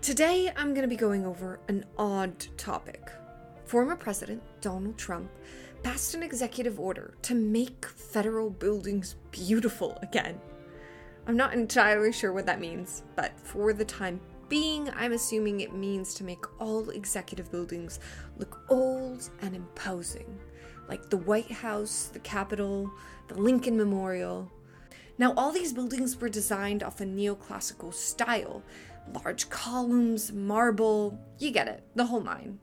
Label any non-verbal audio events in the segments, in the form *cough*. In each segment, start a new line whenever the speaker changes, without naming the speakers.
Today, I'm going to be going over an odd topic. Former President Donald Trump passed an executive order to make federal buildings beautiful again. I'm not entirely sure what that means, but for the time being, I'm assuming it means to make all executive buildings look old and imposing, like the White House, the Capitol, the Lincoln Memorial. Now, all these buildings were designed off a neoclassical style large columns, marble, you get it, the whole nine.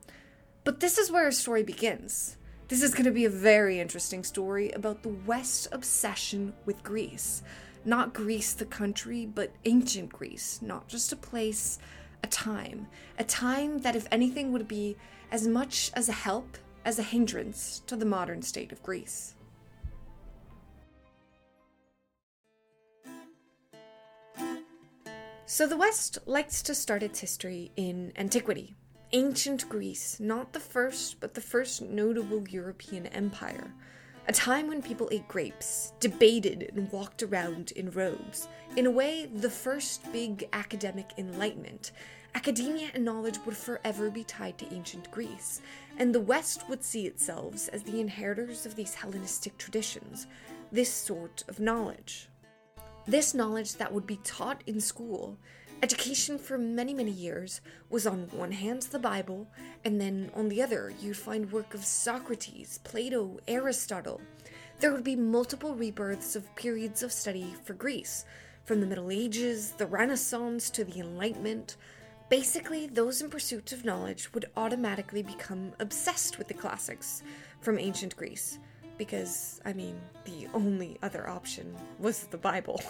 But this is where our story begins. This is going to be a very interesting story about the West's obsession with Greece. Not Greece, the country, but ancient Greece, not just a place, a time. A time that, if anything, would be as much as a help as a hindrance to the modern state of Greece. So the West likes to start its history in antiquity. Ancient Greece, not the first, but the first notable European empire. A time when people ate grapes, debated, and walked around in robes. In a way, the first big academic enlightenment. Academia and knowledge would forever be tied to ancient Greece, and the West would see itself as the inheritors of these Hellenistic traditions, this sort of knowledge. This knowledge that would be taught in school, education for many, many years, was on one hand the Bible, and then on the other you'd find work of Socrates, Plato, Aristotle. There would be multiple rebirths of periods of study for Greece, from the Middle Ages, the Renaissance, to the Enlightenment. Basically, those in pursuit of knowledge would automatically become obsessed with the classics from ancient Greece because, I mean, the only other option was the Bible.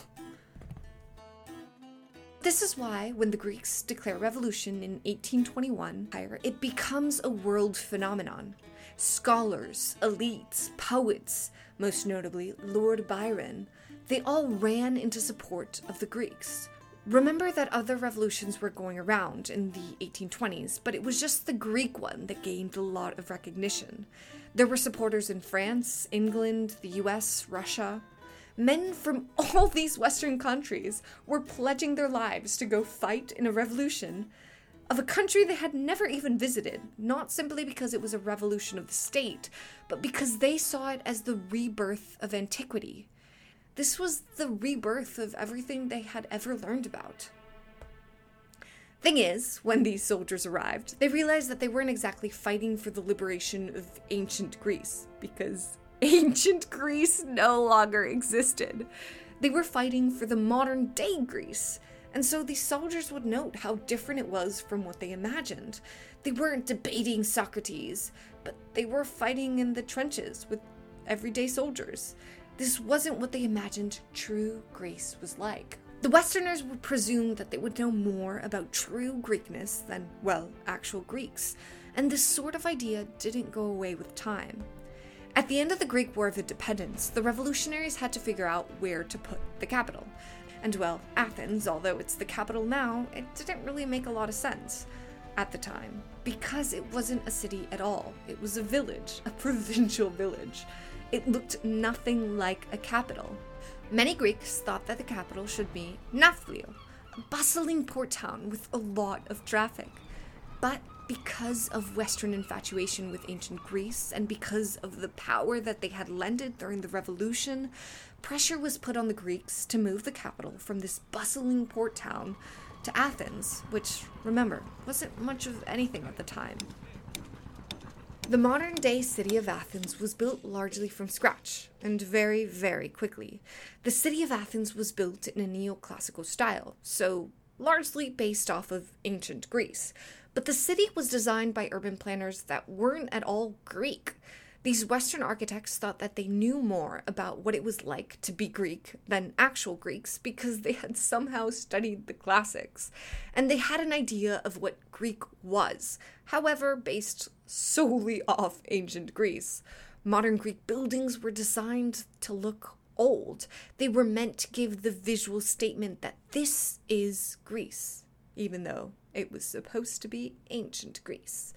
This is why, when the Greeks declare revolution in 1821, it becomes a world phenomenon. Scholars, elites, poets, most notably Lord Byron, they all ran into support of the Greeks. Remember that other revolutions were going around in the 1820s, but it was just the Greek one that gained a lot of recognition. There were supporters in France, England, the US, Russia. Men from *laughs* all these Western countries were pledging their lives to go fight in a revolution of a country they had never even visited, not simply because it was a revolution of the state, but because they saw it as the rebirth of antiquity. This was the rebirth of everything they had ever learned about. Thing is, when these soldiers arrived, they realized that they weren't exactly fighting for the liberation of ancient Greece, because *laughs* ancient Greece no longer existed. They were fighting for the modern day Greece, and so these soldiers would note how different it was from what they imagined. They weren't debating Socrates, but they were fighting in the trenches with everyday soldiers. This wasn't what they imagined true Greece was like. The Westerners would presume that they would know more about true Greekness than, well, actual Greeks, and this sort of idea didn't go away with time. At the end of the Greek War of Independence, the revolutionaries had to figure out where to put the capital. And well, Athens, although it's the capital now, it didn't really make a lot of sense at the time, because it wasn't a city at all. It was a village, a *laughs* provincial village. It looked nothing like a capital. Many Greeks thought that the capital should be Nafplio, a bustling port town with a lot of traffic. But because of Western infatuation with ancient Greece and because of the power that they had lended during the revolution, pressure was put on the Greeks to move the capital from this bustling port town to Athens, which, remember, wasn't much of anything at the time. The modern day city of Athens was built largely from scratch, and very, very quickly. The city of Athens was built in a neoclassical style, so largely based off of ancient Greece. But the city was designed by urban planners that weren't at all Greek. These Western architects thought that they knew more about what it was like to be Greek than actual Greeks because they had somehow studied the classics. And they had an idea of what Greek was, however, based solely *laughs* off ancient Greece. Modern Greek buildings were designed to look old. They were meant to give the visual statement that this is Greece, even though it was supposed to be ancient Greece.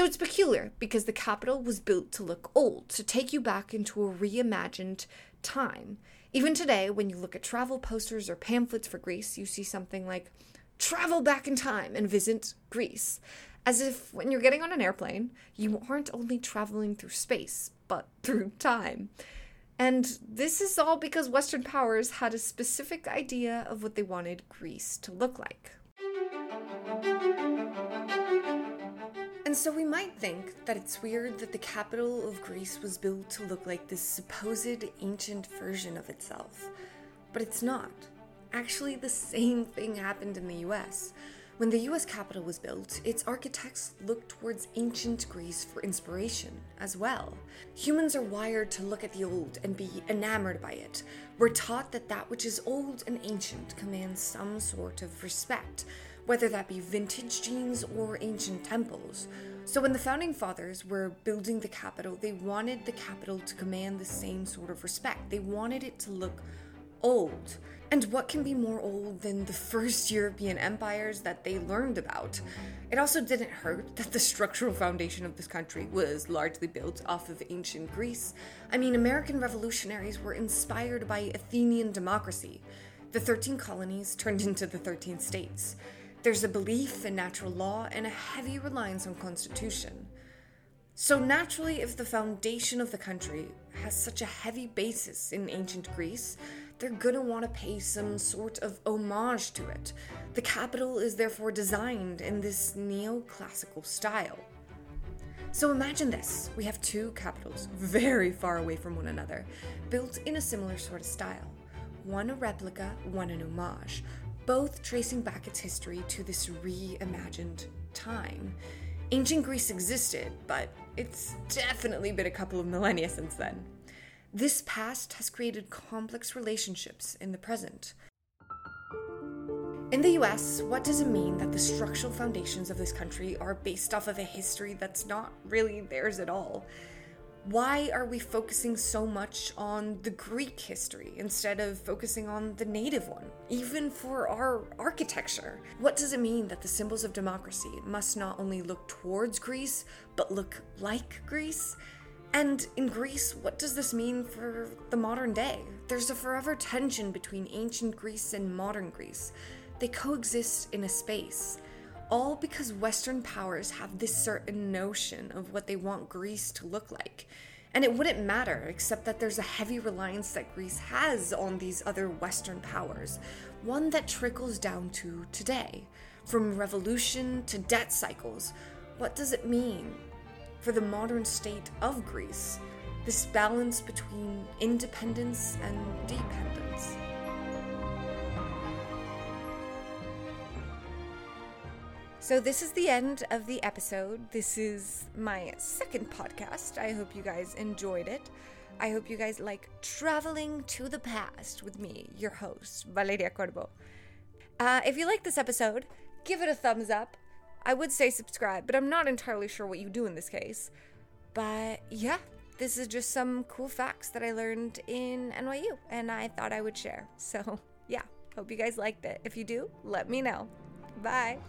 So it's peculiar because the capital was built to look old, to take you back into a reimagined time. Even today, when you look at travel posters or pamphlets for Greece, you see something like travel back in time and visit Greece. As if when you're getting on an airplane, you aren't only traveling through space, but *laughs* through time. And this is all because Western powers had a specific idea of what they wanted Greece to look like. And so we might think that it's weird that the capital of Greece was built to look like this supposed ancient version of itself. But it's not. Actually, the same thing happened in the US. When the US Capitol was built, its architects looked towards ancient Greece for inspiration as well. Humans are wired to look at the old and be enamored by it. We're taught that that which is old and ancient commands some sort of respect, whether that be vintage jeans or ancient temples. So, when the founding fathers were building the capital, they wanted the capital to command the same sort of respect. They wanted it to look old. And what can be more old than the *laughs* first European empires that they learned about? It also didn't hurt that the structural foundation of this country was largely built off of ancient Greece. I mean, American revolutionaries were inspired by Athenian democracy. The 13 colonies turned *laughs* into the 13 states. There's a belief in natural law and a heavy reliance on constitution. So, naturally, if the foundation of the country has such a heavy basis in ancient Greece, they're gonna want to pay some sort of homage to it. The capital is therefore designed in this neoclassical style. So imagine this we have two capitals very far away from one another, built in a similar sort of style. One a replica, one an homage, both tracing back its history to this reimagined time. Ancient Greece existed, but it's definitely been a couple of millennia since then. This past has created complex relationships in the present. In the US, what does it mean that the structural foundations of this country are based off of a history that's not really theirs at all? Why are we focusing so much on the Greek history instead of focusing on the native one, even for our architecture? What does it mean that the symbols of democracy must not only look towards Greece, but look like Greece? And in Greece, what does this mean for the modern day? There's a forever tension between ancient Greece and modern Greece. They coexist in a space all because Western powers have this certain notion of what they want Greece to look like. And it wouldn't matter, except that there's a heavy reliance that Greece has on these other Western powers, one that trickles down to today. From revolution to debt cycles, what does it mean for the modern state of Greece? This balance between independence and dependence. So, this is the end of the episode. This is my second podcast. I hope you guys enjoyed it. I hope you guys like traveling to the past with me, your host, Valeria Corbo. Uh, if you like this episode, give it a thumbs up. I would say subscribe, but I'm not entirely sure what you do in this case. But yeah, this is just some cool facts that I learned in NYU and I thought I would share. So *laughs* yeah, hope you guys liked it. If you do, let me know. Bye.